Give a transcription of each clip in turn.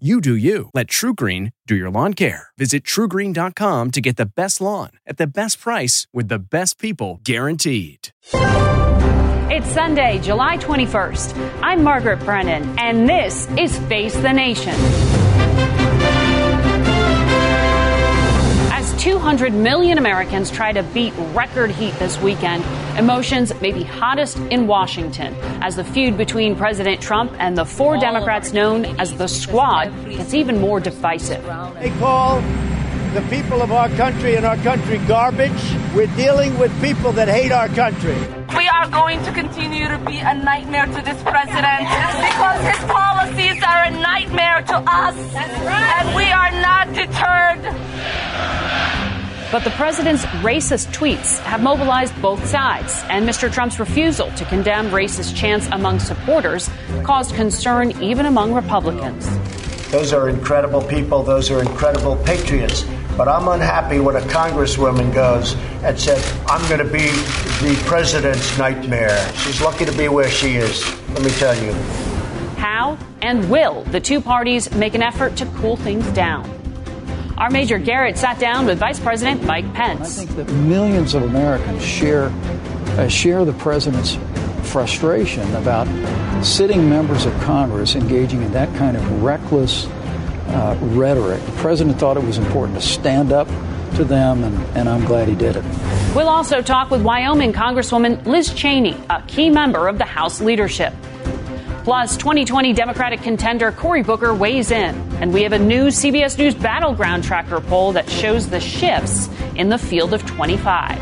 You do you. Let TrueGreen do your lawn care. Visit truegreen.com to get the best lawn at the best price with the best people guaranteed. It's Sunday, July 21st. I'm Margaret Brennan, and this is Face the Nation. As 200 million Americans try to beat record heat this weekend, emotions may be hottest in Washington as the feud between President Trump and the four Democrats known as the Squad gets even more divisive. They call the people of our country and our country garbage. We're dealing with people that hate our country. We are going to continue to be a nightmare to this president because his policies are a nightmare to us. And we are not deterred. But the president's racist tweets have mobilized both sides, and Mr. Trump's refusal to condemn racist chants among supporters caused concern even among Republicans. Those are incredible people. Those are incredible patriots. But I'm unhappy when a congresswoman goes and said, I'm going to be the president's nightmare. She's lucky to be where she is, let me tell you. How and will the two parties make an effort to cool things down? Our Major Garrett sat down with Vice President Mike Pence. I think that millions of Americans share uh, share the president's frustration about sitting members of Congress engaging in that kind of reckless uh, rhetoric. The president thought it was important to stand up to them, and, and I'm glad he did it. We'll also talk with Wyoming Congresswoman Liz Cheney, a key member of the House leadership. Plus, 2020 Democratic contender Cory Booker weighs in, and we have a new CBS News Battleground Tracker poll that shows the shifts in the field of 25.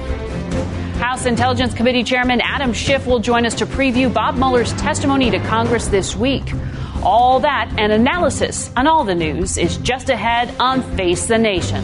House Intelligence Committee Chairman Adam Schiff will join us to preview Bob Mueller's testimony to Congress this week. All that and analysis on all the news is just ahead on Face the Nation.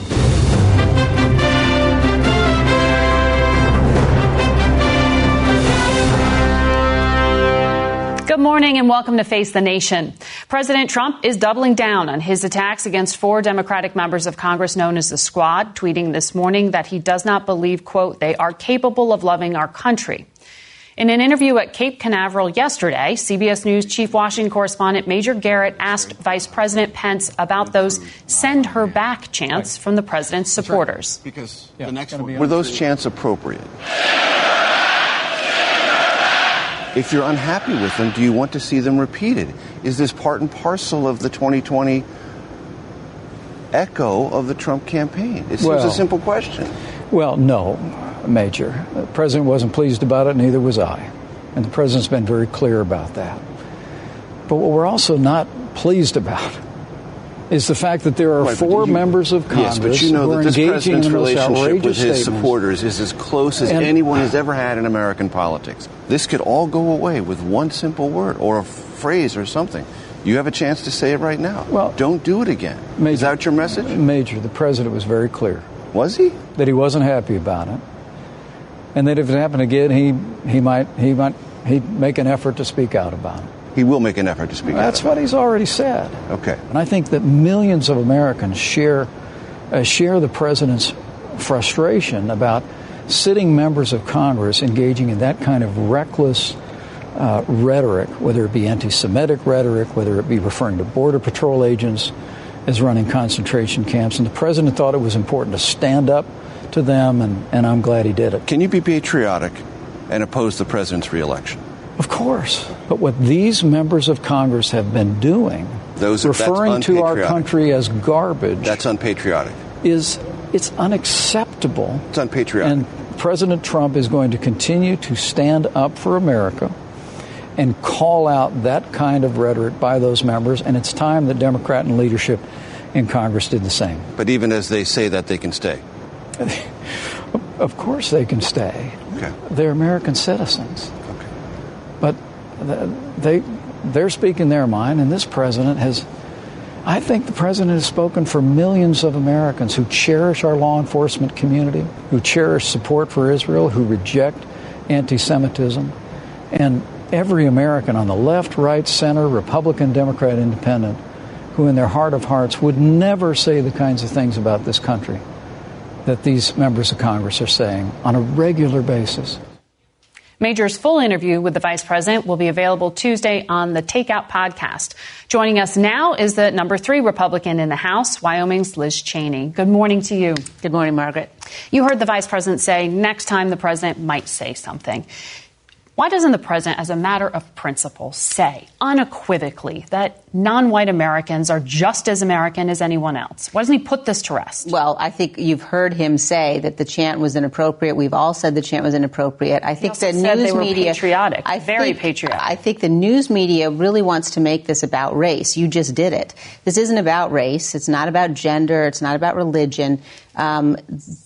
Good morning and welcome to Face the Nation. President Trump is doubling down on his attacks against four Democratic members of Congress known as the Squad, tweeting this morning that he does not believe, quote, they are capable of loving our country. In an interview at Cape Canaveral yesterday, CBS News chief Washington correspondent Major Garrett asked Vice President Pence about those send her back chants from the president's supporters. Because the next one. Were those chants appropriate? If you're unhappy with them, do you want to see them repeated? Is this part and parcel of the 2020 echo of the Trump campaign? It seems Well- a simple question. Well, no, Major. The president wasn't pleased about it, neither was I. And the president's been very clear about that. But what we're also not pleased about is the fact that there are Right, four you- members of Congress Yes, but you know who are that this engaging in president's relationship with his supporters is as close as And- anyone has ever had in American politics. This could all go away with one simple word or a phrase or something. You have a chance to say it right now. Well- don't do it again. Major- is that your message? Major, the president was very clear Was he? that he wasn't happy about it, and that if it happened again, he he might he might he'd make an effort to speak out about it. He will make an effort to speak That's out. what he's already said. Okay. And I think that millions of Americans share uh, share the president's frustration about sitting members of Congress engaging in that kind of reckless uh, rhetoric, whether it be anti-Semitic rhetoric, whether it be referring to border patrol agents as running concentration camps. And the president thought it was important to stand up to them, and, and I'm glad he did it. Can you be patriotic and oppose the president's reelection? Of course. But what these members of Congress have been doing, Those- referring to our country as garbage, That's unpatriotic. is it's unacceptable. It's unpatriotic. And President Trump is going to continue to stand up for America and call out that kind of rhetoric by those members. And it's time that Democrat and leadership in Congress did the same. But even as they say that, they can stay. Of course, they can stay. Okay. They're American citizens. Okay. But they they're speaking their mind, and this president has. I think the president has spoken for millions of Americans who cherish our law enforcement community, who cherish support for Israel, who reject anti Semitism. And every American on the left, right, center, Republican, Democrat, Independent, who in their heart of hearts would never say the kinds of things about this country that these members of Congress are saying on a regular basis. Major's full interview with the vice president will be available Tuesday on the Takeout podcast. Joining us now is the number three Republican in the House, Wyoming's Liz Cheney. Good morning to you. Good morning, Margaret. You heard the vice president say next time the president might say something. Why doesn't the president, as a matter of principle, say unequivocally that non white Americans are just as American as anyone else? Why doesn't he put this to rest? Well, I think you've heard him say that the chant was inappropriate. We've all said the chant was inappropriate. I think the news media. patriotic. I very think, patriotic. I think the news media really wants to make this about race. You just did it. This isn't about race. It's not about gender. It's not about religion. Um,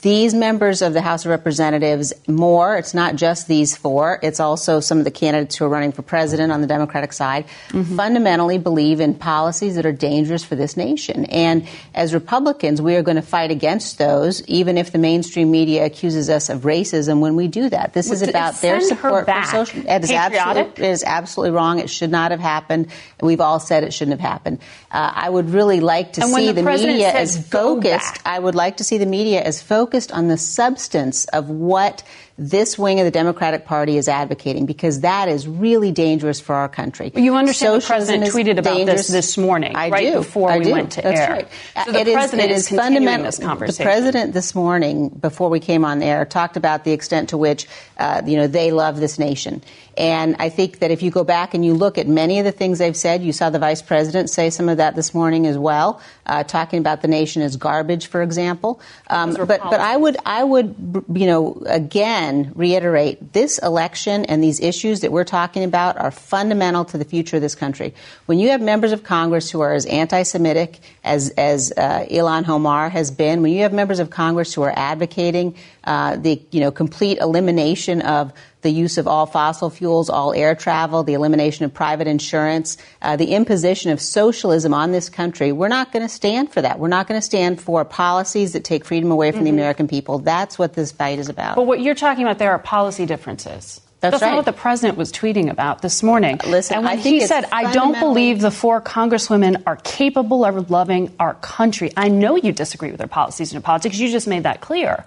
these members of the House of Representatives, more, it's not just these four, it's also some of the candidates who are running for president on the Democratic side, mm-hmm. fundamentally believe in policies that are dangerous for this nation. And as Republicans, we are going to fight against those, even if the mainstream media accuses us of racism when we do that. This is about their support for social. It is, absolutely, it is absolutely wrong. It should not have happened. We've all said it shouldn't have happened. Uh, I would really like to and see the, the media as focused. I would like to see the media is focused on the substance of what this wing of the Democratic Party is advocating because that is really dangerous for our country. you understand Socialism the president tweeted about dangerous. this this morning, I right do. before I we do. went to That's air. Right. So the it president is, is, is continuing this conversation. The president this morning, before we came on air, talked about the extent to which uh, you know they love this nation. And I think that if you go back and you look at many of the things they've said, you saw the vice president say some of that this morning as well, uh, talking about the nation as garbage, for example. Um, but but I would I would you know again reiterate this election and these issues that we're talking about are fundamental to the future of this country. When you have members of Congress who are as anti-Semitic as as uh, Omar has been, when you have members of Congress who are advocating uh, the you know complete elimination of the use of all fossil fuels, all air travel, the elimination of private insurance, uh, the imposition of socialism on this country. We're not going to stand for that. We're not going to stand for policies that take freedom away from mm-hmm. the American people. That's what this fight is about. But what you're talking about there are policy differences. That's, That's right. not what the president was tweeting about this morning. Uh, listen, and when I he said, "I don't believe the four congresswomen are capable of loving our country," I know you disagree with their policies and their politics. You just made that clear.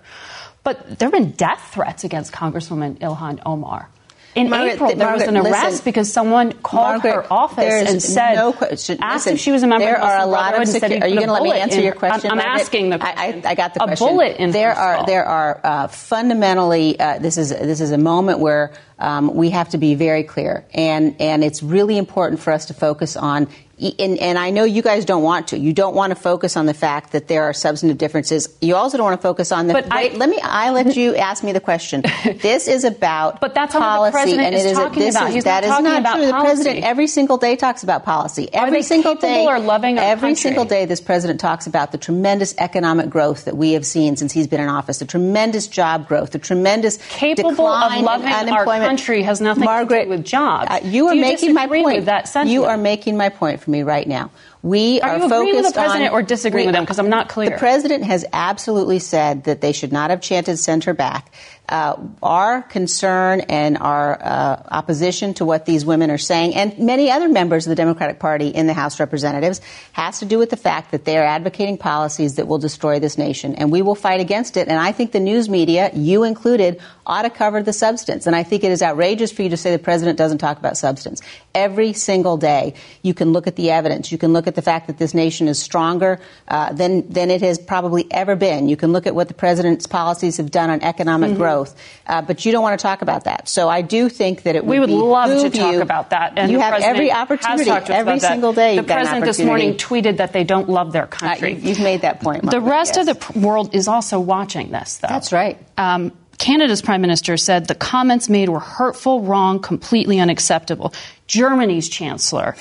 But there have been death threats against Congresswoman Ilhan Omar. In Margaret, April, there Margaret, was an arrest listen, because someone called Margaret, her office and said, no question. asked listen, if she was a member there of the are a lot of secu- Are you going to let me answer your question? I'm, I'm asking the I, I, I, got the a question. bullet in there are skull. there are uh, fundamentally uh, this is this is a moment where um, we have to be very clear, and and it's really important for us to focus on and, and, I know you guys don't want to. You don't want to focus on the fact that there are substantive differences. You also don't want to focus on the. But wait, I, let me. I let you ask me the question. This is about. but that's policy, the president and it is is talking a, about. Is, He's that not is about true. policy. The president every single day talks about policy. Every are single day, day, loving every country? single day, this president talks about the tremendous economic growth that we have seen since he's been in office, the tremendous job growth, the tremendous capable decline of loving in unemployment. Country has nothing Margaret, to do with jobs. Uh, you are you making my point. You are making my point for me right now. We are, are, you focused with the president on, or disagreeing we, with him? Because I'm not clear. The president has absolutely said that they should not have chanted "Send her back." Uh, our concern and our uh, opposition to what these women are saying, and many other members of the Democratic Party in the House of Representatives, has to do with the fact that they are advocating policies that will destroy this nation, and we will fight against it. And I think the news media, you included, ought to cover the substance. And I think it is outrageous for you to say the president doesn't talk about substance. Every single day, you can look at the evidence. You can look at the fact that this nation is stronger uh, than than it has probably ever been. You can look at what the president's policies have done on economic mm-hmm. growth growth. Uh, but you don't want to talk about that. So I do think that it would we would love to talk you, about that. And you have every opportunity, every single day. The president this morning tweeted that they don't love their Uh, country. you, have made that point. the rest yes. of the world is also watching this, though. That's right. Um, Canada's prime minister said the comments made were hurtful, wrong, completely unacceptable. Germany's chancellor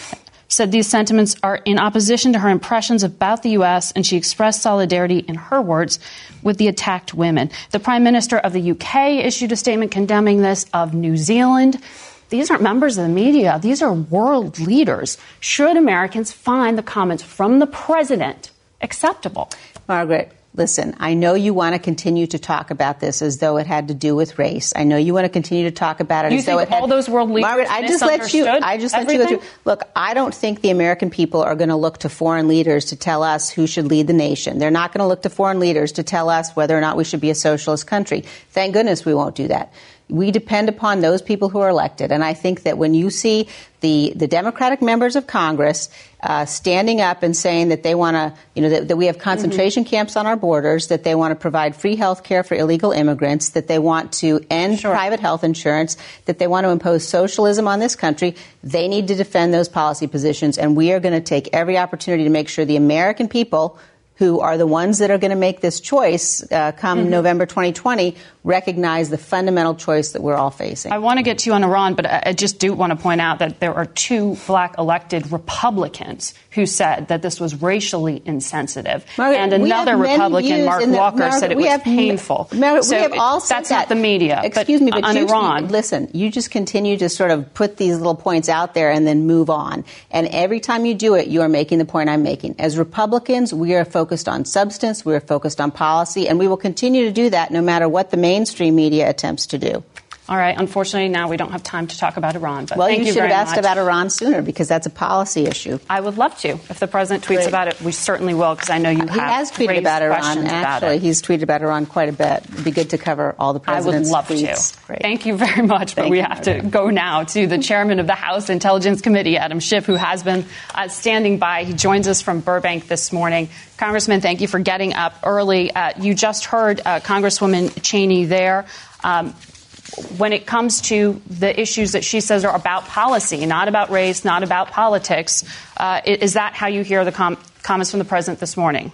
said these sentiments are in opposition to her impressions about the U.S., and she expressed solidarity, in her words, with the attacked women. The Prime Minister of the UK issued a statement condemning this, of New Zealand. These aren't members of the media, these are world leaders. Should Americans find the comments from the president acceptable? Margaret, Listen, I know you want to continue to talk about this as though it had to do with race. I know you want to continue to talk about it you as though it had. all those world leaders Margaret, I just let you. I just everything? let you go through. Look, I don't think the American people are going to look to foreign leaders to tell us who should lead the nation. They're not going to look to foreign leaders to tell us whether or not we should be a socialist country. Thank goodness we won't do that we depend upon those people who are elected. And I think that when you see the, the Democratic members of Congress uh, standing up and saying that they want to, you know, that, that, we have concentration mm-hmm. camps on our borders, that they want to provide free health care for illegal immigrants, that they want to end sure. private health insurance, that they want to impose socialism on this country, they need to defend those policy positions. And we are going to take every opportunity to make sure the American people who are the ones that are going to make this choice uh, come mm-hmm. November 2020 recognize the fundamental choice that we're all facing. I want to get to you on Iran, but I just do want to point out that there are two black elected Republicans who said that this was racially insensitive. Margaret, and another Republican, Mark Walker, Margaret, said it was have, painful. Margaret, so we have all it, that's that. not the media. Excuse me, but on you, Iran. Listen, you just continue to sort of put these little points out there and then move on. And every time you do it, you are making the point I'm making. As Republicans, we are focused on substance, we are focused on policy, and we will continue to do that no matter what the mainstream media attempts to do. All right. Unfortunately, now we don't have time to talk about Iran. But well, you, you should have asked much. about Iran sooner because that's a policy issue. I would love to. If the president tweets Great. about it, we certainly will because I know you have he has tweeted about Iran. Actually, about he's tweeted about Iran quite a bit. It'd be good to cover all the president's I would love tweets. to. Great. Thank you very much. Thank but we have to go now to the chairman of the House Intelligence Committee, Adam Schiff, who has been uh, standing by. He joins us from Burbank this morning. Congressman, thank you for getting up early. Uh, you just heard uh, Congresswoman Cheney there. Um, when it comes to the issues that she says are about policy, not about race, not about politics. Uh, is that how you hear the com- comments from the president this morning?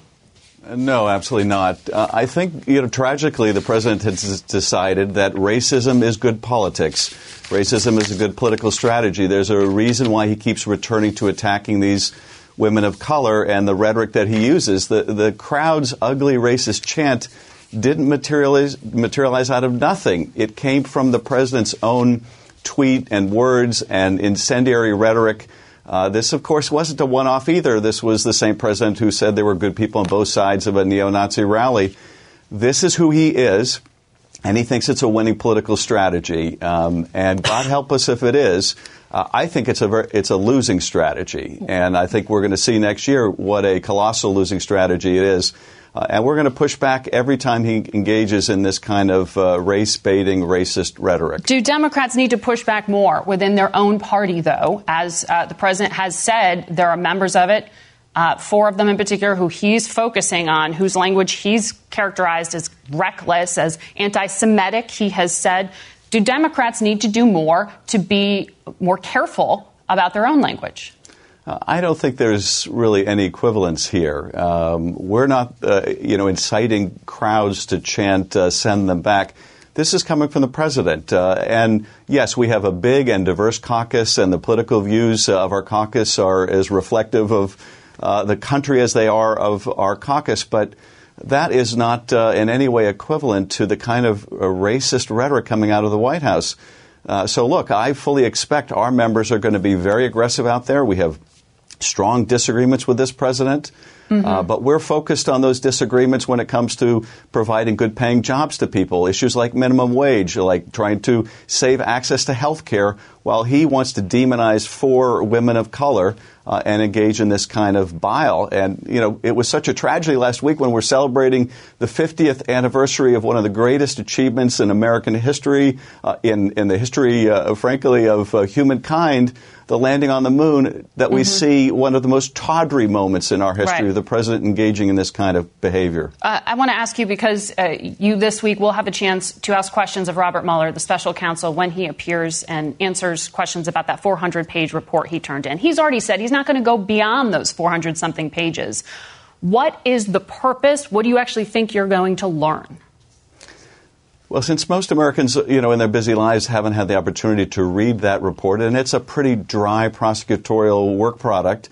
No, absolutely not. Uh, I think, you know, tragically, the president has decided that racism is good politics. Racism is a good political strategy. There's a reason why he keeps returning to attacking these women of color and the rhetoric that he uses. The, the crowd's ugly racist chant didn't materialize, materialize out of nothing. It came from the president's own tweet and words and incendiary rhetoric. Uh, this, of course, wasn't a one off either. This was the same president who said there were good people on both sides of a neo Nazi rally. This is who he is, and he thinks it's a winning political strategy. Um, and God help us if it is. Uh, I think it's a it's a losing strategy, and I think we're going to see next year what a colossal losing strategy it is. Uh, and we're going to push back every time he engages in this kind of uh, race baiting, racist rhetoric. Do Democrats need to push back more within their own party, though? As uh, the president has said, there are members of it, uh, four of them in particular, who he's focusing on, whose language he's characterized as reckless, as anti Semitic, he has said. Do Democrats need to do more to be more careful about their own language? Uh, I don't think there's really any equivalence here. Um, we're not, uh, you know, inciting crowds to chant uh, "send them back." This is coming from the president, uh, and yes, we have a big and diverse caucus, and the political views of our caucus are as reflective of uh, the country as they are of our caucus, but. That is not uh, in any way equivalent to the kind of racist rhetoric coming out of the White House. Uh, so, look, I fully expect our members are going to be very aggressive out there. We have strong disagreements with this president. Mm-hmm. Uh, but we're focused on those disagreements when it comes to providing good paying jobs to people. Issues like minimum wage, like trying to save access to health care, while he wants to demonize four women of color uh, and engage in this kind of bile. And, you know, it was such a tragedy last week when we're celebrating the 50th anniversary of one of the greatest achievements in American history, uh, in, in the history, uh, frankly, of uh, humankind the landing on the moon that we mm-hmm. see one of the most tawdry moments in our history right. of the president engaging in this kind of behavior. Uh, I want to ask you because uh, you this week will have a chance to ask questions of Robert Mueller, the special counsel, when he appears and answers questions about that 400 page report he turned in. He's already said he's not going to go beyond those 400 something pages. What is the purpose? What do you actually think you're going to learn? Well, since most Americans, you know, in their busy lives haven't had the opportunity to read that report, and it's a pretty dry prosecutorial work product,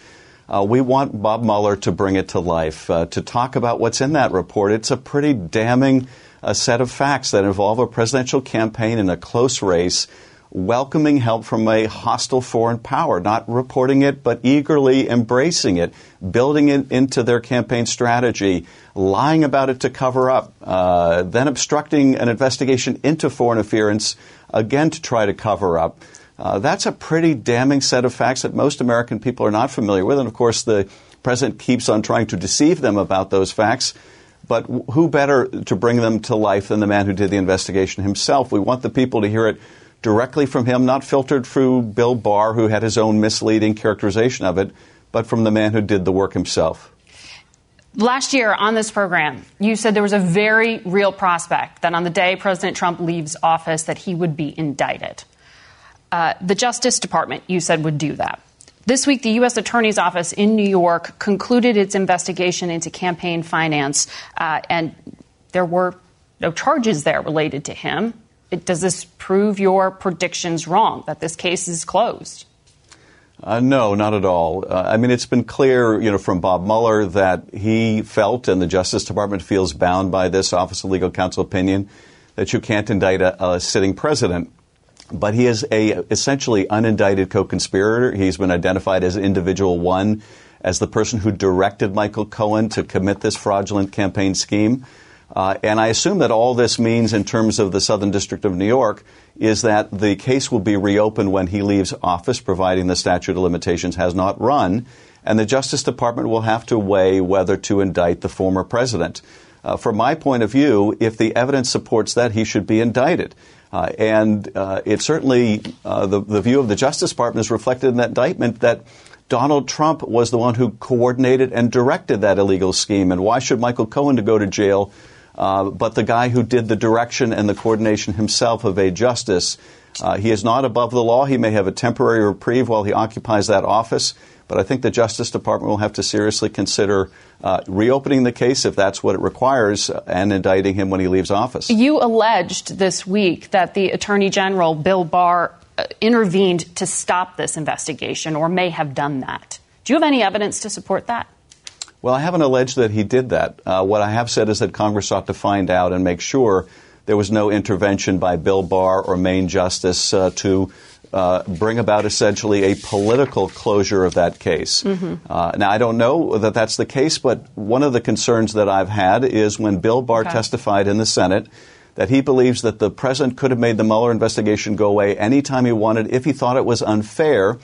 uh, we want Bob Mueller to bring it to life, uh, to talk about what's in that report. It's a pretty damning uh, set of facts that involve a presidential campaign in a close race welcoming help from a hostile foreign power, not reporting it, but eagerly embracing it, building it into their campaign strategy, lying about it to cover up, uh, then obstructing an investigation into foreign interference, again to try to cover up. Uh, that's a pretty damning set of facts that most American people are not familiar with. And of course, the president keeps on trying to deceive them about those facts. But who better to bring them to life than the man who did the investigation himself? We want the people to hear it directly from him, not filtered through Bill Barr, who had his own misleading characterization of it, but from the man who did the work himself. Last year on this program, you said there was a very real prospect that on the day President Trump leaves office that he would be indicted. Uh, the Justice Department, you said, would do that. This week, the U.S. Attorney's Office in New York concluded its investigation into campaign finance, uh, and there were no charges there related to him does this prove your predictions wrong that this case is closed? Uh, no, not at all. Uh, I mean, it's been clear, you know, from Bob Mueller that he felt, and the Justice Department feels bound by this Office of Legal Counsel opinion, that you can't indict a, a sitting president. But he is a essentially unindicted co-conspirator. He's been identified as individual one, as the person who directed Michael Cohen to commit this fraudulent campaign scheme. Uh, and I assume that all this means in terms of the Southern District of New York is that the case will be reopened when he leaves office, providing the statute of limitations has not run, and the Justice Department will have to weigh whether to indict the former president. Uh, from my point of view, if the evidence supports that, he should be indicted. Uh, and uh, it certainly, uh, the, the view of the Justice Department is reflected in that indictment that Donald Trump was the one who coordinated and directed that illegal scheme. And why should Michael Cohen to go to jail uh, but the guy who did the direction and the coordination himself evade justice. Uh, he is not above the law. He may have a temporary reprieve while he occupies that office, but I think the Justice Department will have to seriously consider uh, reopening the case if that's what it requires and indicting him when he leaves office. You alleged this week that the Attorney General, Bill Barr, uh, intervened to stop this investigation or may have done that. Do you have any evidence to support that? Well, I haven't alleged that he did that. Uh, what I have said is that Congress ought to find out and make sure there was no intervention by Bill Barr or Main Justice uh, to uh, bring about essentially a political closure of that case. Mm-hmm. Uh, now, I don't know that that's the case, but one of the concerns that I've had is when Bill Barr okay. testified in the Senate that he believes that the president could have made the Mueller investigation go away anytime he wanted if he thought it was unfair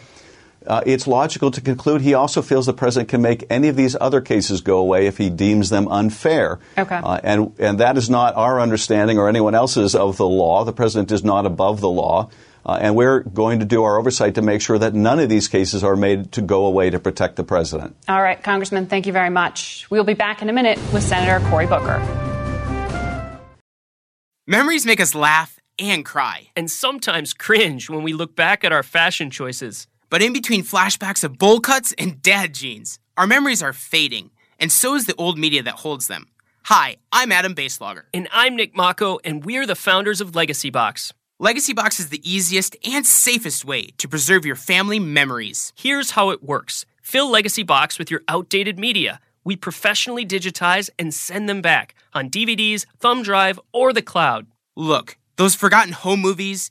uh, it's logical to conclude he also feels the president can make any of these other cases go away if he deems them unfair. Okay. Uh, and, and that is not our understanding or anyone else's of the law. The president is not above the law. Uh, and we're going to do our oversight to make sure that none of these cases are made to go away to protect the president. All right, Congressman, thank you very much. We'll be back in a minute with Senator Cory Booker. Memories make us laugh and cry. And sometimes cringe when we look back at our fashion choices. But in between flashbacks of bowl cuts and dad jeans, our memories are fading, and so is the old media that holds them. Hi, I'm Adam Baselogger. And I'm Nick Mako, and we're the founders of Legacy Box. Legacy Box is the easiest and safest way to preserve your family memories. Here's how it works fill Legacy Box with your outdated media. We professionally digitize and send them back on DVDs, thumb drive, or the cloud. Look, those forgotten home movies,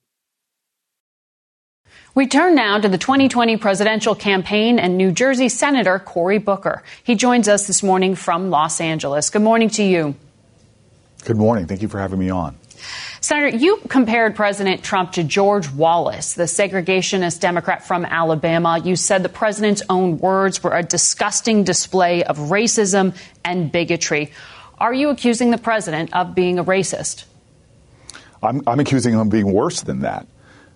We turn now to the 2020 presidential campaign and New Jersey Senator Cory Booker. He joins us this morning from Los Angeles. Good morning to you. Good morning. Thank you for having me on. Senator, you compared President Trump to George Wallace, the segregationist Democrat from Alabama. You said the president's own words were a disgusting display of racism and bigotry. Are you accusing the president of being a racist? I'm, I'm accusing him of being worse than that.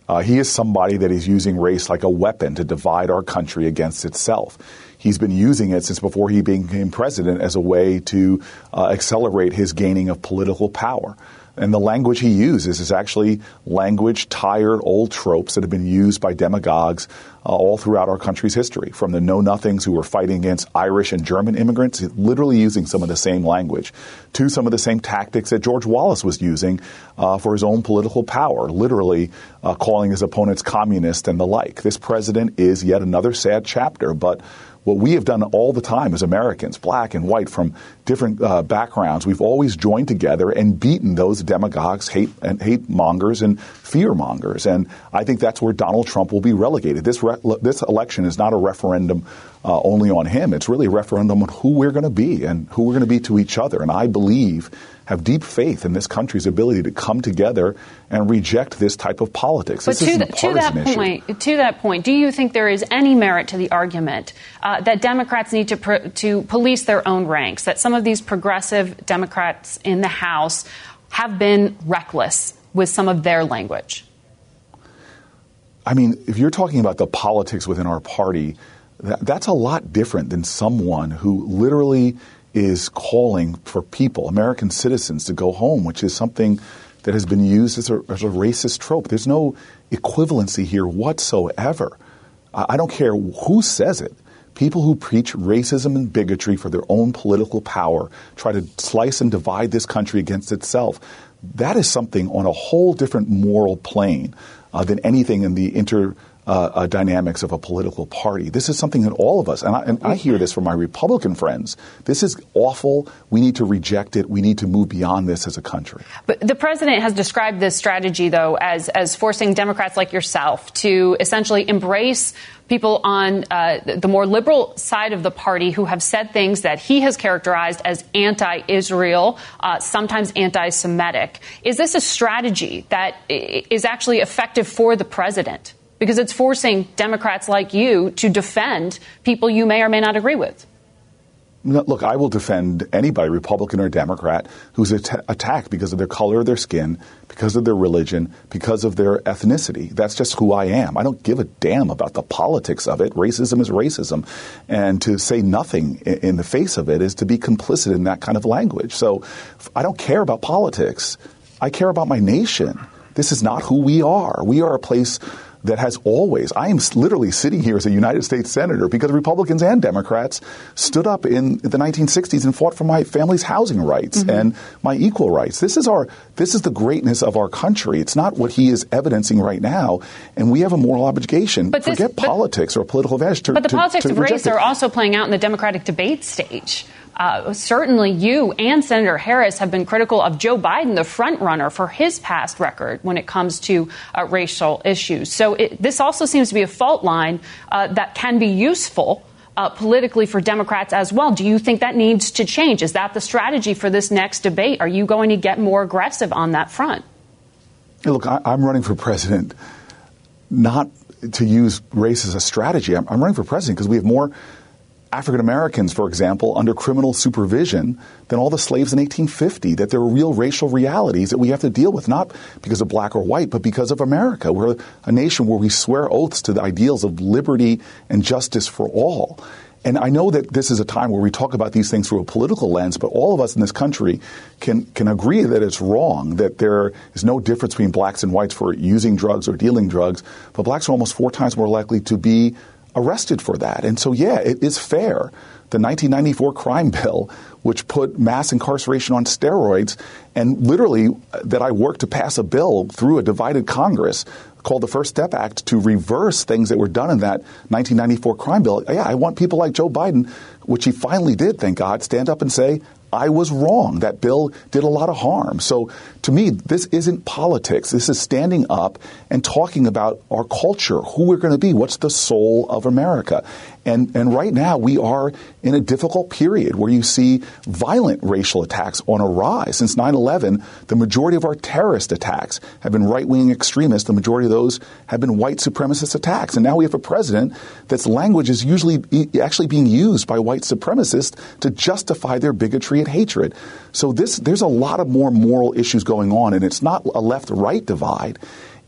Uh, he is somebody that is using race like a weapon to divide our country against itself. He's been using it since before he became president as a way to uh, accelerate his gaining of political power. And the language he uses is actually language tired old tropes that have been used by demagogues uh, all throughout our country's history, from the know nothings who were fighting against Irish and German immigrants, literally using some of the same language, to some of the same tactics that George Wallace was using uh, for his own political power, literally uh, calling his opponents communist and the like. This president is yet another sad chapter, but what we have done all the time as Americans, black and white from different uh, backgrounds, we've always joined together and beaten those demagogues, hate and hate mongers, and fear mongers. And I think that's where Donald Trump will be relegated. This re- this election is not a referendum uh, only on him. It's really a referendum on who we're going to be and who we're going to be to each other. And I believe have deep faith in this country's ability to come together and reject this type of politics. But this to, the, to that issue. point, to that point, do you think there is any merit to the argument uh, that Democrats need to pr- to police their own ranks? That some of these progressive Democrats in the House have been reckless with some of their language. I mean, if you're talking about the politics within our party, that's a lot different than someone who literally is calling for people, American citizens, to go home, which is something that has been used as a, as a racist trope. There's no equivalency here whatsoever. I, I don't care who says it. People who preach racism and bigotry for their own political power try to slice and divide this country against itself. That is something on a whole different moral plane uh, than anything in the inter uh, uh, dynamics of a political party. This is something that all of us, and I, and I, hear this from my Republican friends, this is awful. We need to reject it. We need to move beyond this as a country. But the president has described this strategy, though, as, as forcing Democrats like yourself to essentially embrace people on uh, the more liberal side of the party who have said things that he has characterized as anti Israel, uh, sometimes anti Semitic. Is this a strategy that is actually effective for the president? Because it's forcing Democrats like you to defend people you may or may not agree with. Look, I will defend anybody, Republican or Democrat, who's at- attacked because of their color of their skin, because of their religion, because of their ethnicity. That's just who I am. I don't give a damn about the politics of it. Racism is racism. And to say nothing in the face of it is to be complicit in that kind of language. So I don't care about politics. I care about my nation. This is not who we are. We are a place that has always, I am literally sitting here as a United States Senator because Republicans and Democrats stood up in the 1960s and fought for my family's housing rights mm-hmm. and my equal rights. This is our, this is the greatness of our country. It's not what he is evidencing right now. And we have a moral obligation, but forget this, but, politics or political advantage. To, but the to, politics to of race it. are also playing out in the Democratic debate stage. Uh, certainly, you and Senator Harris have been critical of Joe Biden, the frontrunner, for his past record when it comes to uh, racial issues. So, it, this also seems to be a fault line uh, that can be useful. Uh, politically for Democrats as well. Do you think that needs to change? Is that the strategy for this next debate? Are you going to get more aggressive on that front? Look, I, am running for president not to use race as a strategy. I'm, I'm running for president because we have more African Americans, for example, under criminal supervision than all the slaves in 1850, that there are real racial realities that we have to deal with, not because of black or white, but because of America. We're a nation where we swear oaths to the ideals of liberty and justice for all. And I know that this is a time where we talk about these things through a political lens, but all of us in this country can, can agree that it's wrong, that there is no difference between blacks and whites for using drugs or dealing drugs, but blacks are almost four times more likely to be arrested for that. And so, yeah, it is fair. The 1994 crime bill, which put mass incarceration on steroids, and literally uh, that I worked to pass a bill through a divided Congress called the First Step Act to reverse things that were done in that 1994 crime bill. Yeah, I want people like Joe Biden, which he finally did, thank God, stand up and say, I was wrong. That bill did a lot of harm. So to me, this isn't politics. This is standing up and talking about our culture, who we're going to be, what's the soul of America. And, and right now, we are in a difficult period where you see violent racial attacks on a rise. Since 9 11, the majority of our terrorist attacks have been right wing extremists. The majority of those have been white supremacist attacks. And now we have a president that's language is usually actually being used by white supremacists to justify their bigotry and hatred. So this, there's a lot of more moral issues going on, and it's not a left right divide.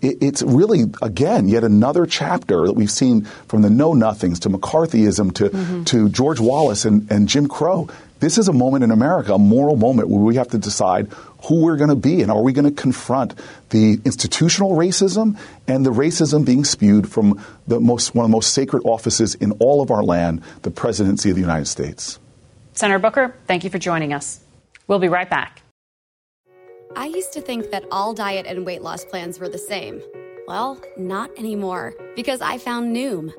It, it's really, again, yet another chapter that we've seen from the Know Nothings to McCarthyism to, mm-hmm. to George Wallace and, and Jim Crow. This is a moment in America, a moral moment where we have to decide who we're going to be and are we going to confront the institutional racism and the racism being spewed from the most, one of the most sacred offices in all of our land, the presidency of the United States. Senator Booker, thank you for joining us. We'll be right back. I used to think that all diet and weight loss plans were the same. Well, not anymore, because I found Noom.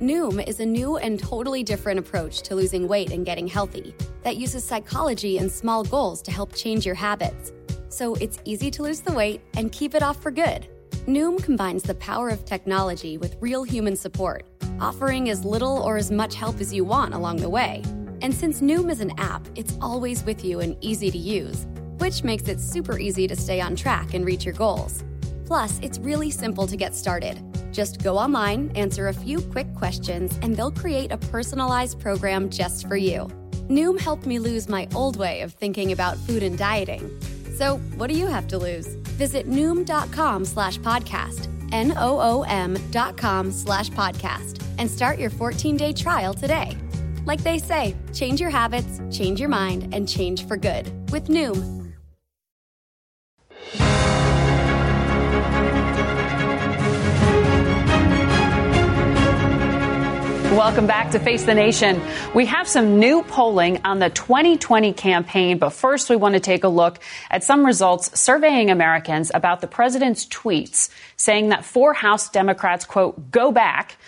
Noom is a new and totally different approach to losing weight and getting healthy that uses psychology and small goals to help change your habits. So it's easy to lose the weight and keep it off for good. Noom combines the power of technology with real human support, offering as little or as much help as you want along the way. And since Noom is an app, it's always with you and easy to use, which makes it super easy to stay on track and reach your goals. Plus, it's really simple to get started. Just go online, answer a few quick questions, and they'll create a personalized program just for you. Noom helped me lose my old way of thinking about food and dieting. So, what do you have to lose? Visit Noom.com slash podcast, N O O M dot com slash podcast, and start your 14 day trial today. Like they say, change your habits, change your mind, and change for good with Noom. Welcome back to Face the Nation. We have some new polling on the 2020 campaign, but first we want to take a look at some results surveying Americans about the president's tweets saying that four House Democrats, quote, go back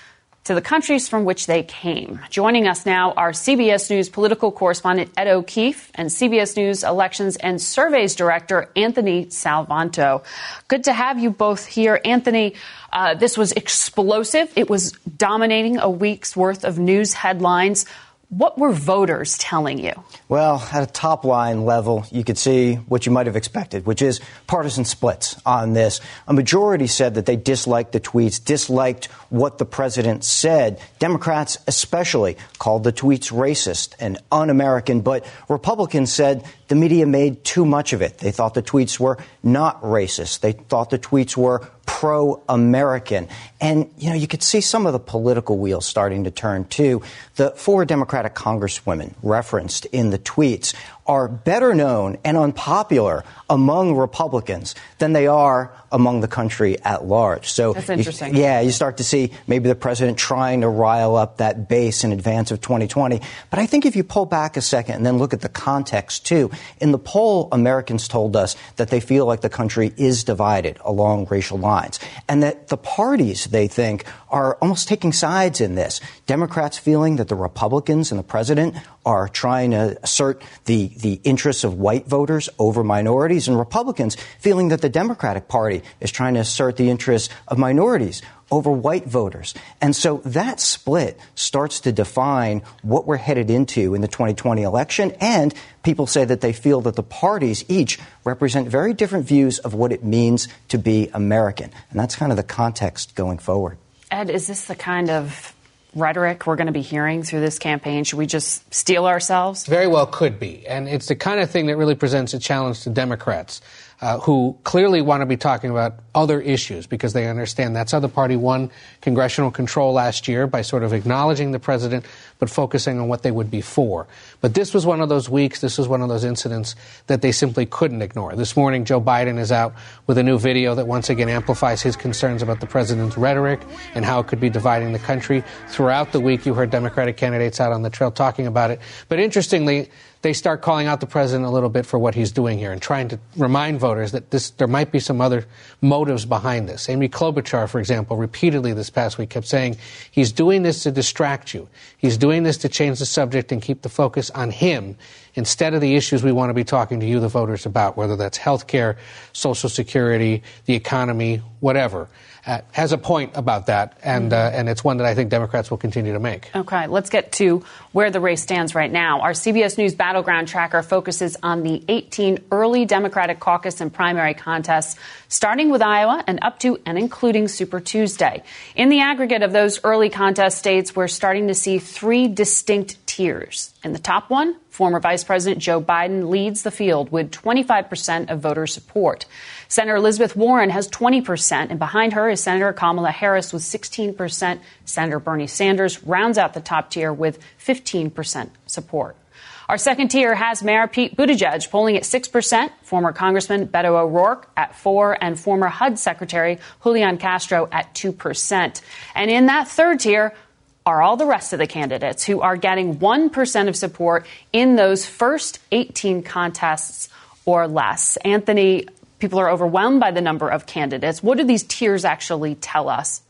to the countries from which they came. Joining us now are CBS News political correspondent Ed O'Keefe and CBS News elections and surveys director Anthony Salvanto. Good to have you both here. Anthony, uh, this was explosive. It was dominating a week's worth of news headlines. What were voters telling you? Well, at a top line level, you could see what you might have expected, which is partisan splits on this. A majority said that they disliked the tweets, disliked what the president said. Democrats, especially, called the tweets racist and un American, but Republicans said the media made too much of it. They thought the tweets were not racist. They thought the tweets were pro American. And, you know, you could see some of the political wheels starting to turn too. The four Democratic congresswomen referenced in the tweets are better known and unpopular among Republicans than they are among the country at large. So that's interesting. You, yeah, you start to see maybe the president trying to rile up that base in advance of 2020. But I think if you pull back a second and then look at the context too, in the poll, Americans told us that they feel like the country is divided along racial lines and that the parties they think are almost taking sides in this. Democrats feeling that the Republicans and the president are trying to assert the, the interests of white voters over minorities, and Republicans feeling that the Democratic Party is trying to assert the interests of minorities over white voters. And so that split starts to define what we're headed into in the 2020 election. And people say that they feel that the parties each represent very different views of what it means to be American. And that's kind of the context going forward. Ed, is this the kind of rhetoric we're going to be hearing through this campaign? Should we just steel ourselves? Very well could be. And it's the kind of thing that really presents a challenge to Democrats uh, who clearly want to be talking about other issues because they understand that's how the party won congressional control last year by sort of acknowledging the president but focusing on what they would be for. But this was one of those weeks, this was one of those incidents that they simply couldn't ignore. This morning, Joe Biden is out with a new video that once again amplifies his concerns about the president's rhetoric and how it could be dividing the country. Throughout the week, you heard Democratic candidates out on the trail talking about it. But interestingly, they start calling out the president a little bit for what he's doing here and trying to remind voters that this, there might be some other motives behind this. Amy Klobuchar, for example, repeatedly this past week kept saying he's doing this to distract you. He's doing this to change the subject and keep the focus on him instead of the issues we want to be talking to you, the voters, about, whether that's health care, Social Security, the economy, whatever uh, has a point about that, and uh, and it's one that I think Democrats will continue to make. Okay, let's get to where the race stands right now. Our CBS News battleground tracker focuses on the 18 early Democratic caucus and primary contests, starting with Iowa and up to and including Super Tuesday. In the aggregate of those early contest states, we're starting to see three distinct tiers. In the top one, Former Vice President Joe Biden leads the field with 25% of voter support. Senator Elizabeth Warren has 20%, and behind her is Senator Kamala Harris with 16%. Senator Bernie Sanders rounds out the top tier with 15% support. Our second tier has Mayor Pete Buttigieg polling at 6%, former Congressman Beto O'Rourke at 4 and former HUD Secretary Julian Castro at 2%. And in that third tier are all the rest of the candidates who are getting 1% of support in those first 18 contests or less. Anthony, people are overwhelmed by the number of candidates. What do these tiers actually tell us?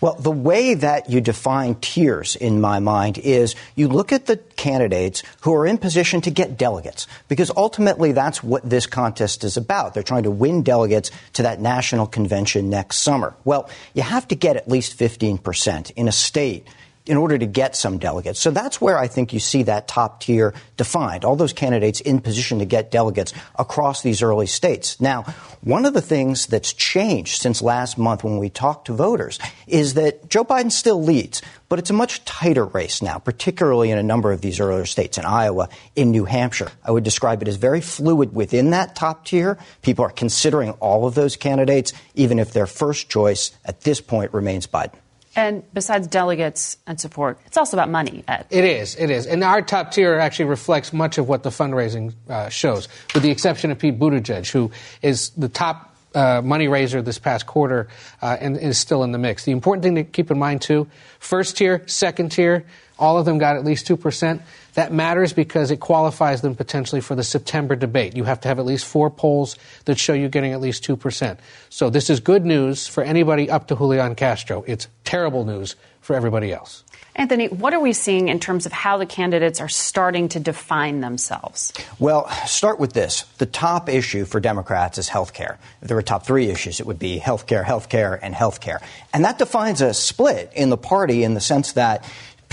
Well, the way that you define tiers in my mind is you look at the candidates who are in position to get delegates, because ultimately that's what this contest is about. They're trying to win delegates to that national convention next summer. Well, you have to get at least 15% in a state in order to get some delegates. So that's where I think you see that top tier defined, all those candidates in position to get delegates across these early states. Now, one of the things that's changed since last month when we talked to voters is that Joe Biden still leads, but it's a much tighter race now, particularly in a number of these earlier states, in Iowa, in New Hampshire. I would describe it as very fluid within that top tier. People are considering all of those candidates, even if their first choice at this point remains Biden. And besides delegates and support, it's also about money, Ed. It is, it is. And our top tier actually reflects much of what the fundraising uh, shows, with the exception of Pete Buttigieg, who is the top uh, money raiser this past quarter uh, and is still in the mix. The important thing to keep in mind, too, first tier, second tier, all of them got at least 2%. That matters because it qualifies them potentially for the September debate. You have to have at least four polls that show you getting at least 2%. So this is good news for anybody up to Julian Castro. It's terrible news for everybody else. Anthony, what are we seeing in terms of how the candidates are starting to define themselves? Well, start with this. The top issue for Democrats is health care. If there were top three issues, it would be health care, health care, and health care. And that defines a split in the party in the sense that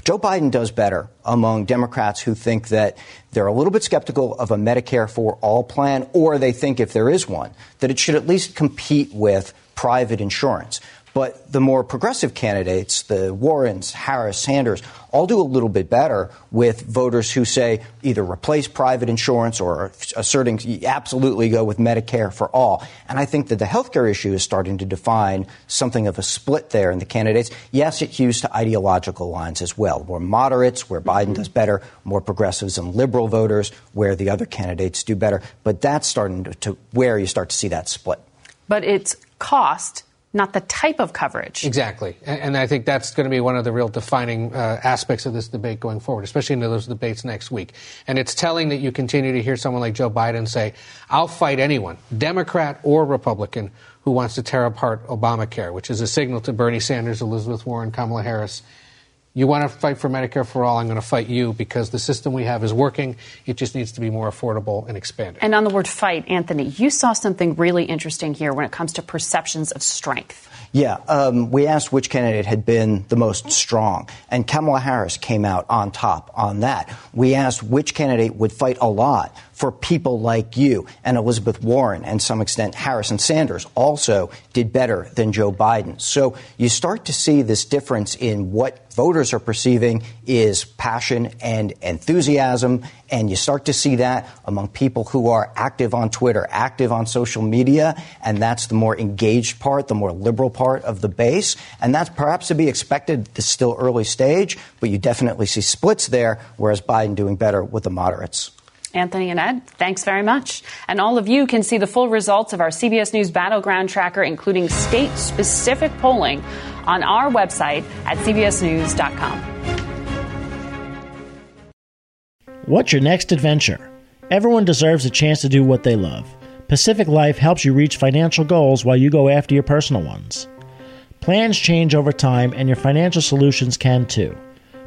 Joe Biden does better among Democrats who think that they're a little bit skeptical of a Medicare for all plan, or they think if there is one, that it should at least compete with private insurance. But the more progressive candidates, the Warrens, Harris, Sanders, all do a little bit better with voters who say either replace private insurance or asserting absolutely go with Medicare for all. And I think that the healthcare issue is starting to define something of a split there in the candidates. Yes, it hews to ideological lines as well. More moderates, where Biden does better, more progressives and liberal voters, where the other candidates do better. But that's starting to, to where you start to see that split. But it's cost not the type of coverage. Exactly. And, I think that's going to be one of the real defining uh, aspects of this debate going forward, especially into those debates next week. And it's telling that you continue to hear someone like Joe Biden say, I'll fight anyone, Democrat or Republican, who wants to tear apart Obamacare, which is a signal to Bernie Sanders, Elizabeth Warren, Kamala Harris, you want to fight for Medicare for all, I'm going to fight you because the system we have is working. It just needs to be more affordable and expanded. And on the word fight, Anthony, you saw something really interesting here when it comes to perceptions of strength. Yeah, um, we asked which candidate had been the most strong, and Kamala Harris came out on top on that. We asked which candidate would fight a lot for people like you. And Elizabeth Warren, and some extent Harrison Sanders, also did better than Joe Biden. So you start to see this difference in what voters are perceiving is passion and enthusiasm. And you start to see that among people who are active on Twitter, active on social media. And that's the more engaged part, the more liberal part of the base. And that's perhaps to be expected the still early stage, but you definitely see splits there, whereas Biden doing better with the moderates. Anthony and Ed, thanks very much. And all of you can see the full results of our CBS News Battleground Tracker, including state specific polling, on our website at cbsnews.com. What's your next adventure? Everyone deserves a chance to do what they love. Pacific Life helps you reach financial goals while you go after your personal ones. Plans change over time, and your financial solutions can too.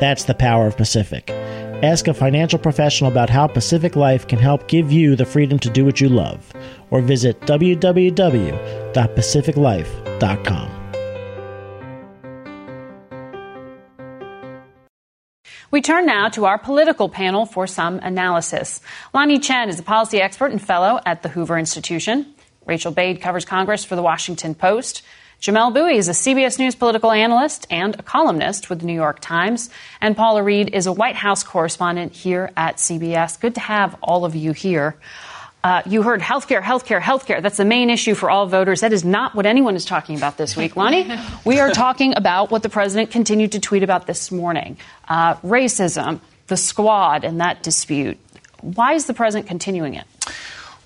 That's the power of Pacific. Ask a financial professional about how Pacific Life can help give you the freedom to do what you love, or visit www.pacificlife.com. We turn now to our political panel for some analysis. Lanhee Chen is a policy expert and fellow at the Hoover Institution. Rachel Bade covers Congress for the Washington Post. Jamelle Bouie is a CBS News political analyst and a columnist with the New York Times. And Paula Reid is a White House correspondent here at CBS. Good to have all of you here. Uh, you heard healthcare, healthcare, healthcare. That's the main issue for all voters. That is not what anyone is talking about this week. Lanhee. we are talking about what the president continued to tweet about this morning uh, racism, the squad, and that dispute. Why is the president continuing it?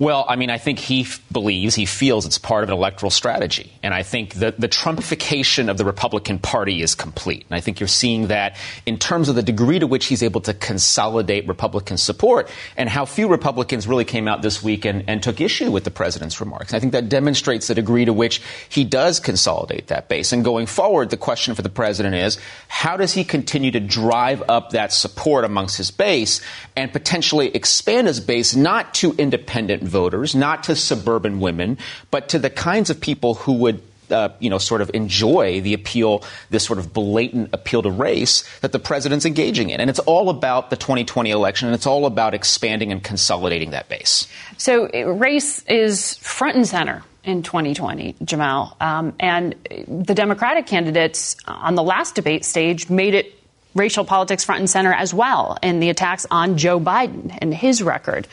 Well, I mean, I think he f- believes, he feels it's part of an electoral strategy. And I think that the Trumpification of the Republican Party is complete. And I think you're seeing that in terms of the degree to which he's able to consolidate Republican support and how few Republicans really came out this week and, and took issue with the president's remarks. I think that demonstrates the degree to which he does consolidate that base. And going forward, the question for the president is how does he continue to drive up that support amongst his base and potentially expand his base not to independent voters, not to suburban women, but to the kinds of people who would uh, you know, sort of enjoy the appeal, this sort of blatant appeal to race that the president's engaging in. And it's all about the 2020 election, and it's all about expanding and consolidating that base. So, race is front and center in 2020, Jamelle. Um, and the Democratic candidates on the last debate stage made it racial politics front and center as well in the attacks on Joe Biden and his record.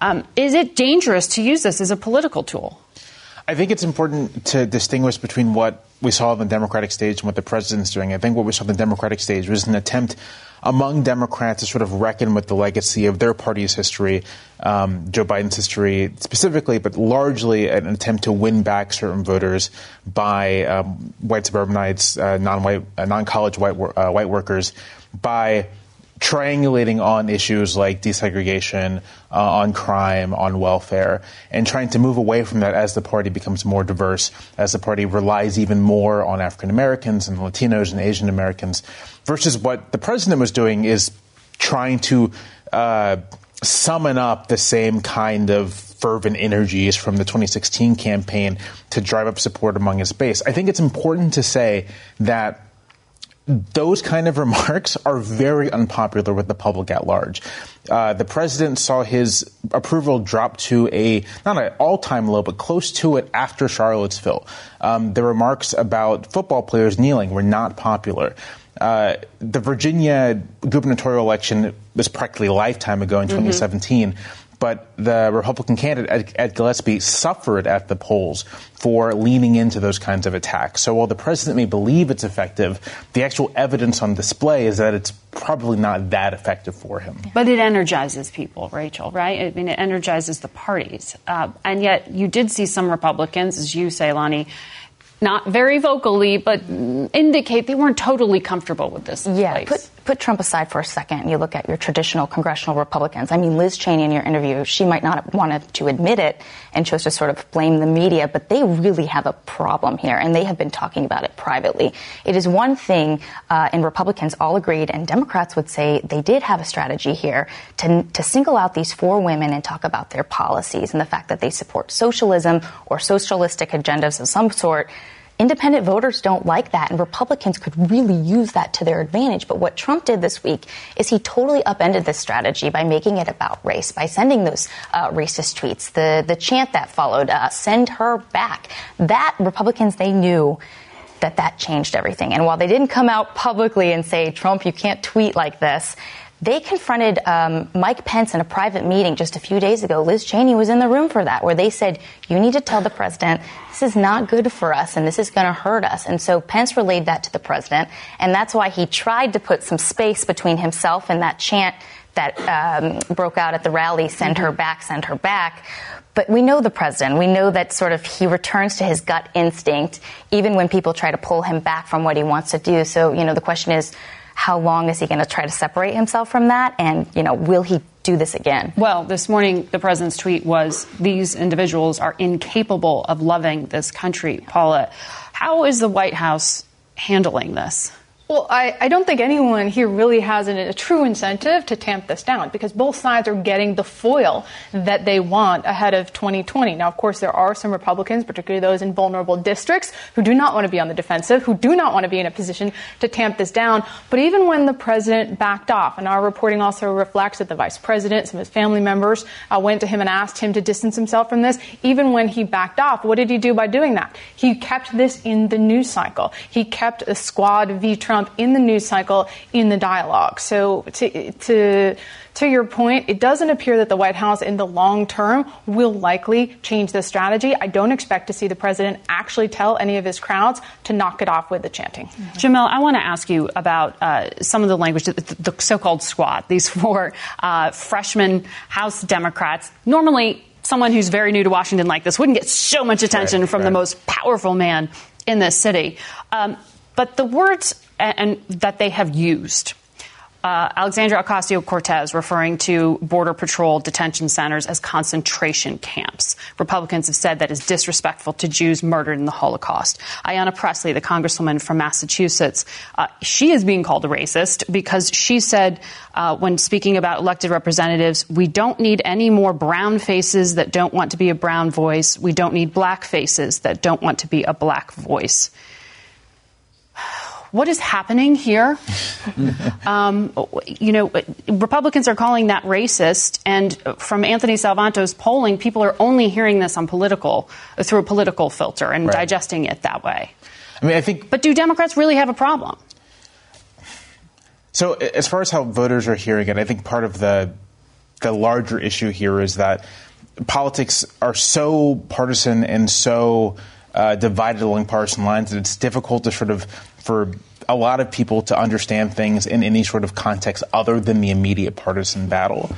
Um, is it dangerous to use this as a political tool? I think it's important to distinguish between what we saw on the Democratic stage and what the president's doing. I think what we saw on the Democratic stage was an attempt among Democrats to sort of reckon with the legacy of their party's history, um, Joe Biden's history specifically, but largely an attempt to win back certain voters by um, white suburbanites, uh, non-white, uh, non-college white, uh, white workers, by triangulating on issues like desegregation, uh, on crime, on welfare, and trying to move away from that as the party becomes more diverse, as the party relies even more on African Americans and Latinos and Asian Americans, versus what the president was doing is trying to uh, summon up the same kind of fervent energies from the 2016 campaign to drive up support among his base. I think it's important to say that those kind of remarks are very unpopular with the public at large. Uh, the president saw his approval drop to a not an all-time low, but close to it after Charlottesville. Um, the remarks about football players kneeling were not popular. Uh, the Virginia gubernatorial election was practically a lifetime ago in 2017. Mm-hmm but the Republican candidate, Ed Gillespie, suffered at the polls for leaning into those kinds of attacks. So while the president may believe it's effective, the actual evidence on display is that it's probably not that effective for him. But it energizes people, Rachel, right? I mean, it energizes the parties. Uh, and yet you did see some Republicans, as you say, Lanhee, not very vocally, but indicate they weren't totally comfortable with this. Yeah, place. Put Trump aside for a second. and You look at your traditional congressional Republicans. I mean, Liz Cheney in your interview, she might not wanted to admit it and chose to sort of blame the media, but they really have a problem here, and they have been talking about it privately. It is one thing, uh, and Republicans all agreed, and Democrats would say they did have a strategy here to to single out these four women and talk about their policies and the fact that they support socialism or socialistic agendas of some sort Independent voters don't like that, and Republicans could really use that to their advantage. But what Trump did this week is he totally upended this strategy by making it about race, by sending those uh, racist tweets, the the chant that followed, uh, "Send her back." That Republicans they knew that that changed everything. And while they didn't come out publicly and say, Trump, you can't tweet like this, they confronted um, Mike Pence in a private meeting just a few days ago. Liz Cheney was in the room for that, where they said, You need to tell the president this is not good for us and this is going to hurt us. And so Pence relayed that to the president, and that's why he tried to put some space between himself and that chant that um, broke out at the rally send her back, send her back. But we know the president. We know that sort of he returns to his gut instinct, even when people try to pull him back from what he wants to do. So, you know, the question is, how long is he going to try to separate himself from that? And, you know, will he do this again? Well, this morning, the president's tweet was these individuals are incapable of loving this country. Paula, how is the White House handling this? Well, I, I, don't think anyone here really has a, a, true incentive to tamp this down because both sides are getting the foil that they want ahead of 2020. Now, of course, there are some Republicans, particularly those in vulnerable districts, who do not want to be on the defensive, who do not want to be in a position to tamp this down. But even when the president backed off, and our reporting also reflects that the vice president, some of his family members, uh, went to him and asked him to distance himself from this, even when he backed off, what did he do by doing that? He kept this in the news cycle. He kept a squad v. Trump Trump in the news cycle, in the dialogue. So to, to, to your point, it doesn't appear that the White House in the long term will likely change the strategy. I don't expect to see the president actually tell any of his crowds to knock it off with the chanting. Mm-hmm. Jamelle, I want to ask you about uh, some of the language, the, the so-called squad, these four uh, freshman House Democrats. Normally, someone who's very new to Washington like this wouldn't get so much attention right, from right. the most powerful man in this city. Um, but the words and, and that they have used. Uh, Alexandria Ocasio Cortez referring to Border Patrol detention centers as concentration camps. Republicans have said that is disrespectful to Jews murdered in the Holocaust. Ayanna Pressley, the congresswoman from Massachusetts, uh, she is being called a racist because she said, uh, when speaking about elected representatives, we don't need any more brown faces that don't want to be a brown voice. We don't need black faces that don't want to be a black voice what is happening here? um, you know, Republicans are calling that racist, and from Anthony Salvanto's polling, people are only hearing this on political through a political filter and right. digesting it that way. I mean, I think. But do Democrats really have a problem? So, as far as how voters are hearing it, I think part of the the larger issue here is that politics are so partisan and so uh, divided along partisan lines that it's difficult to sort of for a lot of people to understand things in any sort of context other than the immediate partisan battle.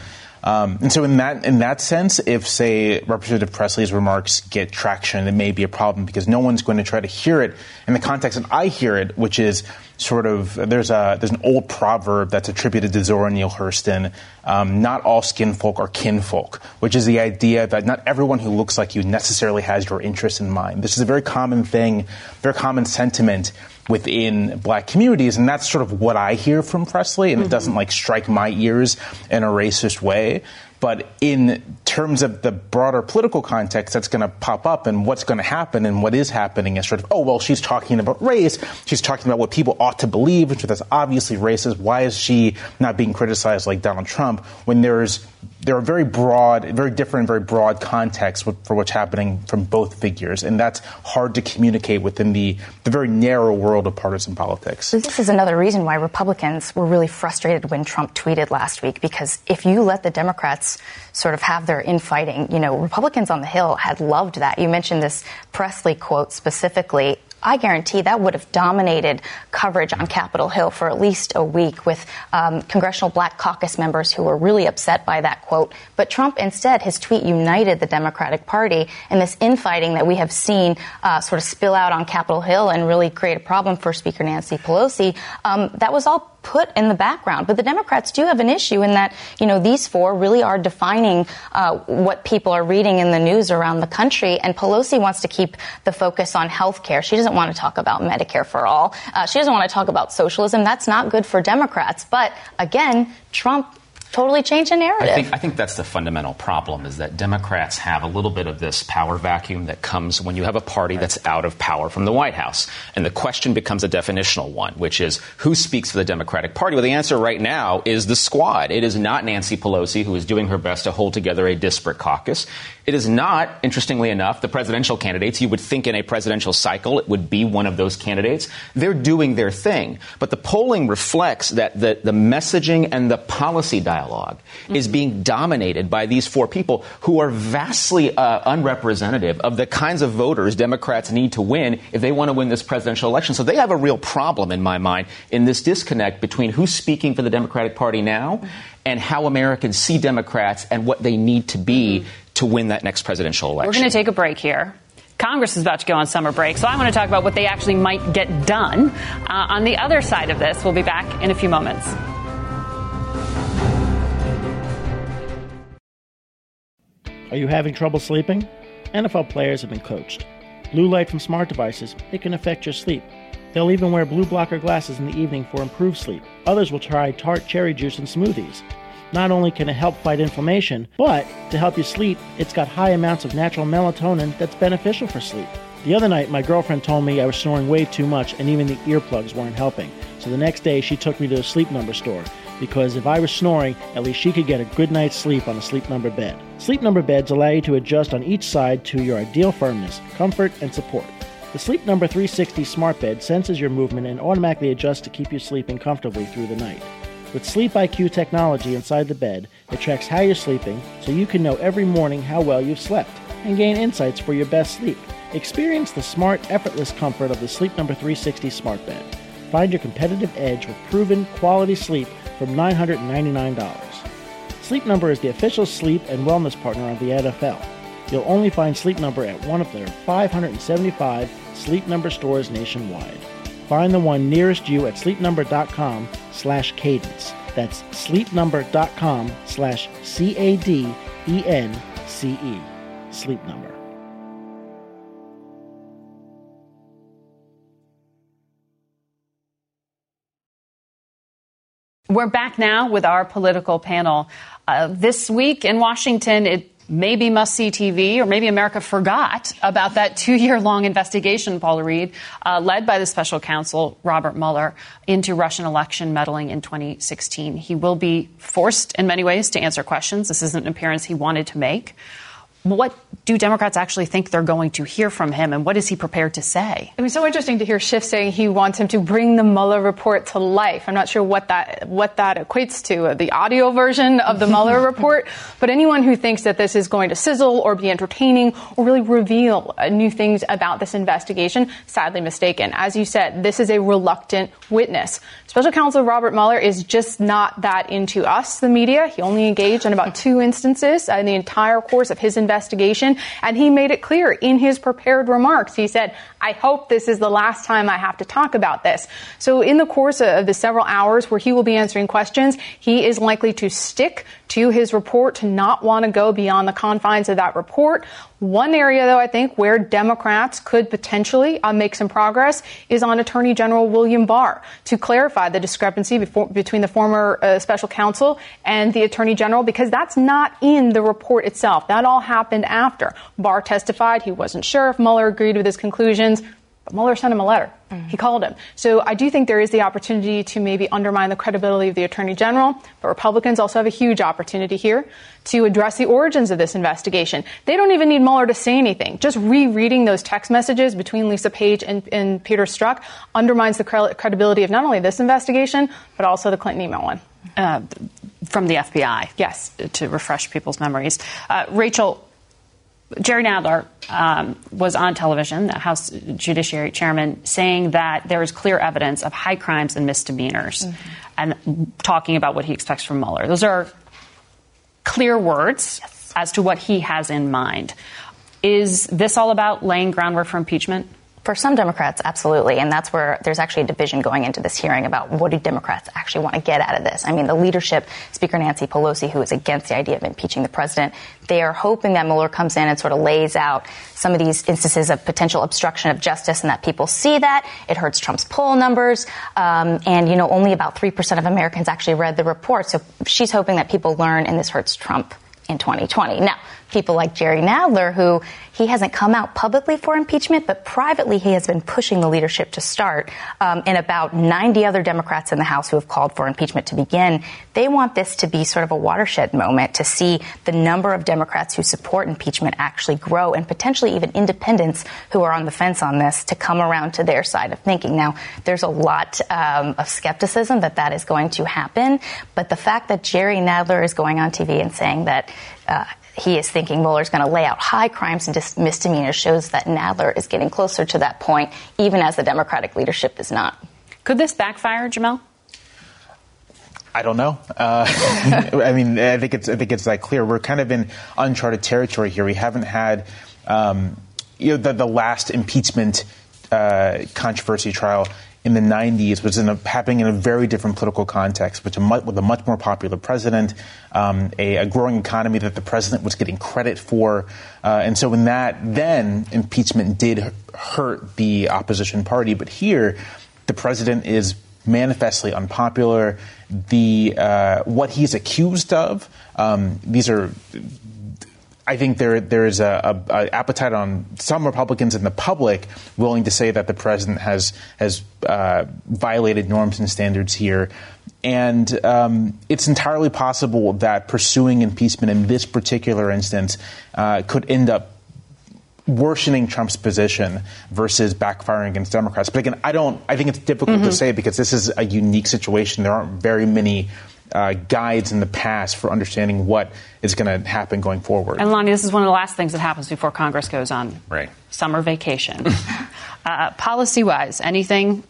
Um, and so, in that in that sense, if say Representative Pressley's remarks get traction, it may be a problem because no one's going to try to hear it in the context that I hear it, which is sort of there's a there's an old proverb that's attributed to Zora Neale Hurston. Um, not all skin folk are kinfolk, which is the idea that not everyone who looks like you necessarily has your interests in mind. This is a very common thing, very common sentiment within black communities. And that's sort of what I hear from Pressley. And mm-hmm. it doesn't like strike my ears in a racist way. But in terms of the broader political context that's going to pop up and what's going to happen and what is happening is sort of, oh, well, she's talking about race. She's talking about what people ought to believe, which that's obviously racist. Why is she not being criticized like Donald Trump when there's there are very broad, very different, very broad contexts for what's happening from both figures, and that's hard to communicate within the, the very narrow world of partisan politics. This is another reason why Republicans were really frustrated when Trump tweeted last week, because if you let the Democrats sort of have their infighting, you know, Republicans on the Hill had loved that. You mentioned this Pressley quote specifically. I guarantee that would have dominated coverage on Capitol Hill for at least a week with um, Congressional Black Caucus members who were really upset by that quote. But Trump instead, his tweet united the Democratic Party, and this infighting that we have seen uh, sort of spill out on Capitol Hill and really create a problem for Speaker Nancy Pelosi, um, that was all put in the background. But the Democrats do have an issue in that, you know, these four really are defining uh, what people are reading in the news around the country. And Pelosi wants to keep the focus on health care. She doesn't want to talk about Medicare for all. Uh, she doesn't want to talk about socialism. That's not good for Democrats. But again, Trump totally change the narrative. I think, I think that's the fundamental problem is that Democrats have a little bit of this power vacuum that comes when you have a party that's out of power from the White House. And the question becomes a definitional one, which is who speaks for the Democratic Party? Well, the answer right now is the squad. It is not Nancy Pelosi who is doing her best to hold together a disparate caucus. It is not, interestingly enough, the presidential candidates. You would think in a presidential cycle it would be one of those candidates. They're doing their thing. But the polling reflects that the, the messaging and the policy dialog mm-hmm. is being dominated by these four people who are vastly uh, unrepresentative of the kinds of voters Democrats need to win if they want to win this presidential election. So they have a real problem, in my mind, in this disconnect between who's speaking for the Democratic Party now and how Americans see Democrats and what they need to be to win that next presidential election. We're going to take a break here. Congress is about to go on summer break, so I want to talk about what they actually might get done. Uh, on the other side of this, we'll be back in a few moments. Are you having trouble sleeping? NFL players have been coached. Blue light from smart devices, it can affect your sleep. They'll even wear blue blocker glasses in the evening for improved sleep. Others will try tart cherry juice and smoothies. Not only can it help fight inflammation, but to help you sleep, it's got high amounts of natural melatonin that's beneficial for sleep. The other night, my girlfriend told me I was snoring way too much and even the earplugs weren't helping. So the next day, she took me to a sleep number store because if I was snoring, at least she could get a good night's sleep on a sleep number bed. Sleep number beds allow you to adjust on each side to your ideal firmness, comfort, and support. The Sleep Number 360 smart bed senses your movement and automatically adjusts to keep you sleeping comfortably through the night. With Sleep IQ technology inside the bed, it tracks how you're sleeping so you can know every morning how well you've slept and gain insights for your best sleep. Experience the smart, effortless comfort of the Sleep Number 360 smart bed. Find your competitive edge with proven quality sleep from $999. Sleep Number is the official sleep and wellness partner of the NFL. You'll only find Sleep Number at one of their 575 Sleep Number stores nationwide. Find the one nearest you at sleepnumber.com slash cadence. That's sleepnumber.com slash C-A-D-E-N-C-E. Sleep Number. We're back now with our political panel. Uh, this week in Washington, it maybe must see TV, or maybe America forgot about that two year long investigation, Paula Reid, uh, led by the special counsel Robert Mueller into Russian election meddling in 2016. He will be forced in many ways to answer questions. This isn't an appearance he wanted to make. What do Democrats actually think they're going to hear from him, and what is he prepared to say? It was so interesting to hear Schiff saying he wants him to bring the Mueller report to life. I'm not sure what that what that equates to, uh, the audio version of the Mueller report. But anyone who thinks that this is going to sizzle or be entertaining or really reveal uh, new things about this investigation, sadly mistaken. As you said, this is a reluctant witness. Special Counsel Robert Mueller is just not that into us, the media. He only engaged in about two instances in the entire course of his investigation. And he made it clear in his prepared remarks. He said, I hope this is the last time I have to talk about this. So in the course of the several hours where he will be answering questions, he is likely to stick to his report, to not want to go beyond the confines of that report. One area, though, I think where Democrats could potentially uh, make some progress is on Attorney General William Barr to clarify the discrepancy before, between the former uh, special counsel and the Attorney General, because that's not in the report itself. That all happened after. Barr testified he wasn't sure if Mueller agreed with his conclusions. But Mueller sent him a letter. Mm-hmm. He called him. So I do think there is the opportunity to maybe undermine the credibility of the Attorney General. But Republicans also have a huge opportunity here to address the origins of this investigation. They don't even need Mueller to say anything. Just rereading those text messages between Lisa Page and, and Peter Strzok undermines the cre- credibility of not only this investigation, but also the Clinton email one. Uh, from the FBI. Yes. To refresh people's memories. Uh, Rachel, Jerry Nadler um, was on television, the House Judiciary Chairman, saying that there is clear evidence of high crimes and misdemeanors, mm-hmm. and talking about what he expects from Mueller. Those are clear words yes. as to what he has in mind. Is this all about laying groundwork for impeachment? For some Democrats, absolutely. And that's where there's actually a division going into this hearing about what do Democrats actually want to get out of this. I mean, the leadership, Speaker Nancy Pelosi, who is against the idea of impeaching the president, they are hoping that Mueller comes in and sort of lays out some of these instances of potential obstruction of justice and that people see that. It hurts Trump's poll numbers. Um, and, you know, only about 3% of Americans actually read the report. So she's hoping that people learn and this hurts Trump in 2020. Now, people like Jerry Nadler, who he hasn't come out publicly for impeachment, but privately he has been pushing the leadership to start. Um, and about 90 other Democrats in the House who have called for impeachment to begin, they want this to be sort of a watershed moment to see the number of Democrats who support impeachment actually grow and potentially even independents who are on the fence on this to come around to their side of thinking. Now, there's a lot um, of skepticism that that is going to happen, but the fact that Jerry Nadler is going on TV and saying that uh, he is thinking Mueller is going to lay out high crimes and misdemeanors shows that Nadler is getting closer to that point, even as the Democratic leadership is not. Could this backfire, Jamelle? I don't know. Uh, I mean, I think it's I think it's like clear. We're kind of in uncharted territory here. We haven't had, um, you know, the, the last impeachment uh, controversy trial in the 90s was in a, happening in a very different political context, which a mu- with a much more popular president, um, a, a, growing economy that the president was getting credit for. Uh, and so in that, then impeachment did hurt the opposition party. But here, the president is manifestly unpopular. The uh, what he's accused of, um, these are I think there there is a, a, a, appetite on some Republicans in the public willing to say that the president has has uh, violated norms and standards here, and um, it's entirely possible that pursuing impeachment in this particular instance uh, could end up worsening Trump's position versus backfiring against Democrats. But again, I don't. I think it's difficult mm-hmm. to say because this is a unique situation. There aren't very many uh, guides in the past for understanding what is going to happen going forward. And Lanhee, this is one of the last things that happens before Congress goes on right. summer vacation. uh, policy wise, anything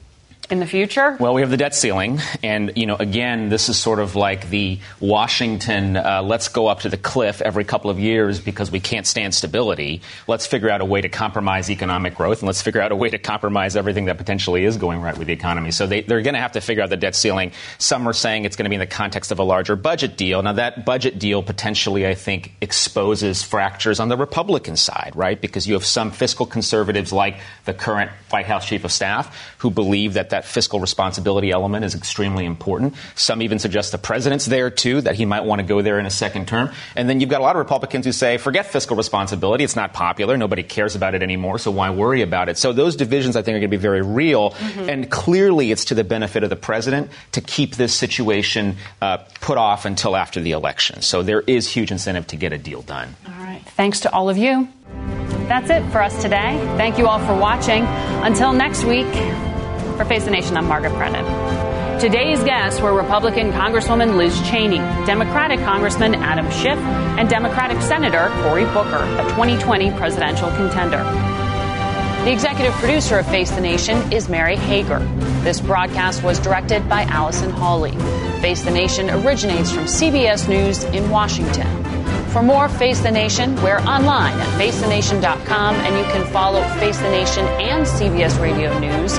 in the future? Well, we have the debt ceiling, and you know, again, this is sort of like the Washington. Uh, let's go up to the cliff every couple of years because we can't stand stability. Let's figure out a way to compromise economic growth, and let's figure out a way to compromise everything that potentially is going right with the economy. So they, they're going to have to figure out the debt ceiling. Some are saying it's going to be in the context of a larger budget deal. Now, that budget deal potentially, I think, exposes fractures on the Republican side, right? Because you have some fiscal conservatives like the current White House chief of staff who believe that that that fiscal responsibility element is extremely important. Some even suggest the president's there too, that he might want to go there in a second term. And then you've got a lot of Republicans who say, forget fiscal responsibility. It's not popular. Nobody cares about it anymore. So why worry about it? So those divisions, I think, are going to be very real. Mm-hmm. And clearly, it's to the benefit of the president to keep this situation uh, put off until after the election. So there is huge incentive to get a deal done. All right. Thanks to all of you. That's it for us today. Thank you all for watching. Until next week, for Face the Nation, I'm Margaret Brennan. Today's guests were Republican Congresswoman Liz Cheney, Democratic Congressman Adam Schiff, and Democratic Senator Cory Booker, a 2020 presidential contender. The executive producer of Face the Nation is Mary Hager. This broadcast was directed by Allison Hawley. Face the Nation originates from CBS News in Washington. For more Face the Nation, we're online at facethenation.com and you can follow Face the Nation and CBS Radio News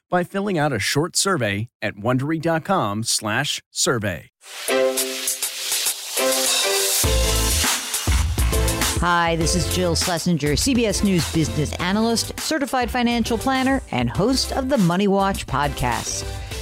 by filling out a short survey at wondery.com/survey. Hi, this is Jill Schlesinger, CBS News business analyst, certified financial planner, and host of the Money Watch podcast.